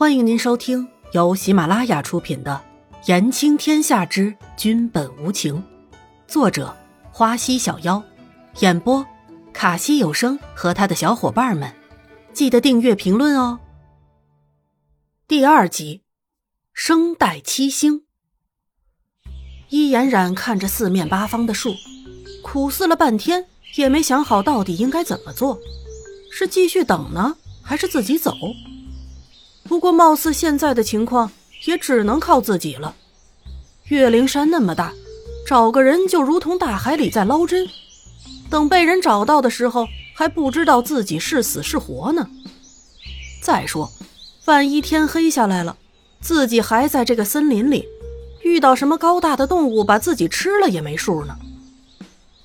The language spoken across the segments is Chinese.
欢迎您收听由喜马拉雅出品的《言情天下之君本无情》，作者花溪小妖，演播卡西有声和他的小伙伴们，记得订阅评论哦。第二集，声带七星。伊颜染看着四面八方的树，苦思了半天，也没想好到底应该怎么做，是继续等呢，还是自己走？不过，貌似现在的情况也只能靠自己了。岳灵山那么大，找个人就如同大海里在捞针。等被人找到的时候，还不知道自己是死是活呢。再说，万一天黑下来了，自己还在这个森林里，遇到什么高大的动物把自己吃了也没数呢。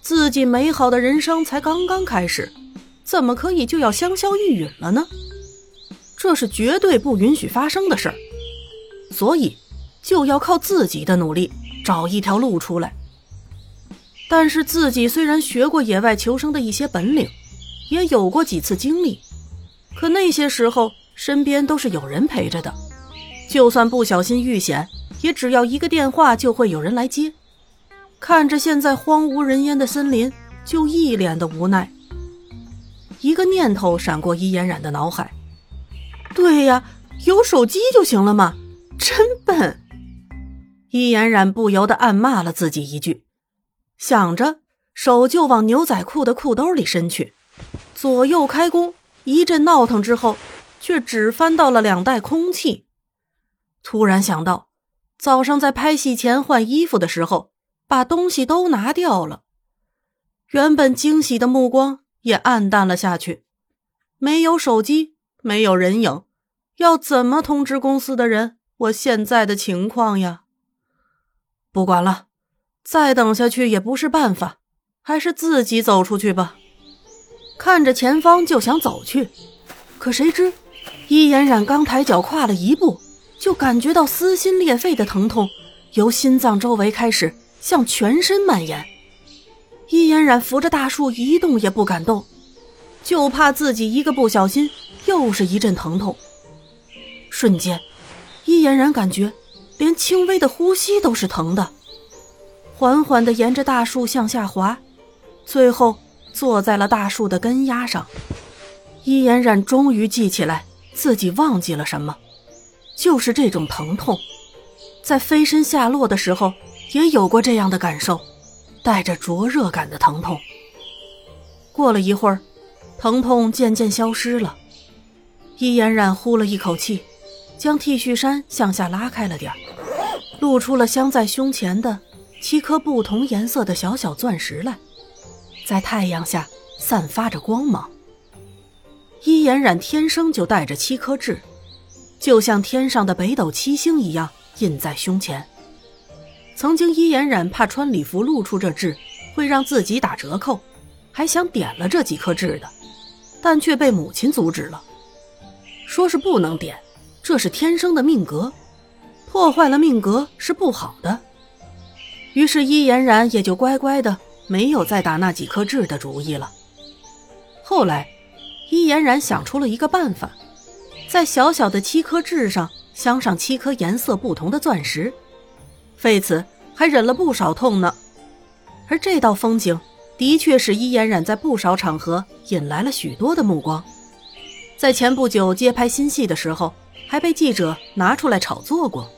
自己美好的人生才刚刚开始，怎么可以就要香消玉殒了呢？这是绝对不允许发生的事儿，所以就要靠自己的努力找一条路出来。但是自己虽然学过野外求生的一些本领，也有过几次经历，可那些时候身边都是有人陪着的，就算不小心遇险，也只要一个电话就会有人来接。看着现在荒无人烟的森林，就一脸的无奈。一个念头闪过伊嫣然的脑海。对呀，有手机就行了嘛，真笨！伊嫣然不由得暗骂了自己一句，想着手就往牛仔裤的裤兜里伸去，左右开弓，一阵闹腾之后，却只翻到了两袋空气。突然想到，早上在拍戏前换衣服的时候，把东西都拿掉了，原本惊喜的目光也暗淡了下去，没有手机。没有人影，要怎么通知公司的人我现在的情况呀？不管了，再等下去也不是办法，还是自己走出去吧。看着前方就想走去，可谁知伊嫣然刚抬脚跨了一步，就感觉到撕心裂肺的疼痛由心脏周围开始向全身蔓延。伊嫣然扶着大树一动也不敢动，就怕自己一个不小心。又是一阵疼痛，瞬间，伊嫣然感觉连轻微的呼吸都是疼的，缓缓地沿着大树向下滑，最后坐在了大树的根丫上。伊嫣然终于记起来自己忘记了什么，就是这种疼痛，在飞身下落的时候也有过这样的感受，带着灼热感的疼痛。过了一会儿，疼痛渐渐消失了。伊嫣然呼了一口气，将 T 恤衫向下拉开了点露出了镶在胸前的七颗不同颜色的小小钻石来，在太阳下散发着光芒。伊嫣然天生就带着七颗痣，就像天上的北斗七星一样印在胸前。曾经伊嫣然怕穿礼服露出这痣会让自己打折扣，还想点了这几颗痣的，但却被母亲阻止了。说是不能点，这是天生的命格，破坏了命格是不好的。于是伊嫣然也就乖乖的没有再打那几颗痣的主意了。后来，伊嫣然想出了一个办法，在小小的七颗痣上镶上七颗颜色不同的钻石，费此还忍了不少痛呢。而这道风景的确使伊嫣染在不少场合引来了许多的目光。在前不久接拍新戏的时候，还被记者拿出来炒作过。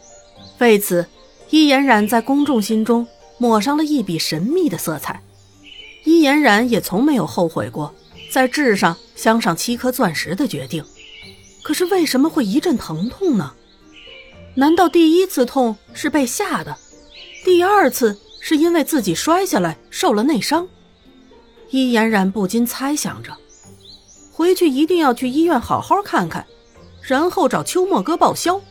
为此，伊嫣染在公众心中抹上了一笔神秘的色彩。伊嫣染也从没有后悔过在痣上镶上七颗钻石的决定。可是为什么会一阵疼痛呢？难道第一次痛是被吓的？第二次是因为自己摔下来受了内伤？伊嫣然不禁猜想着。回去一定要去医院好好看看，然后找秋墨哥报销。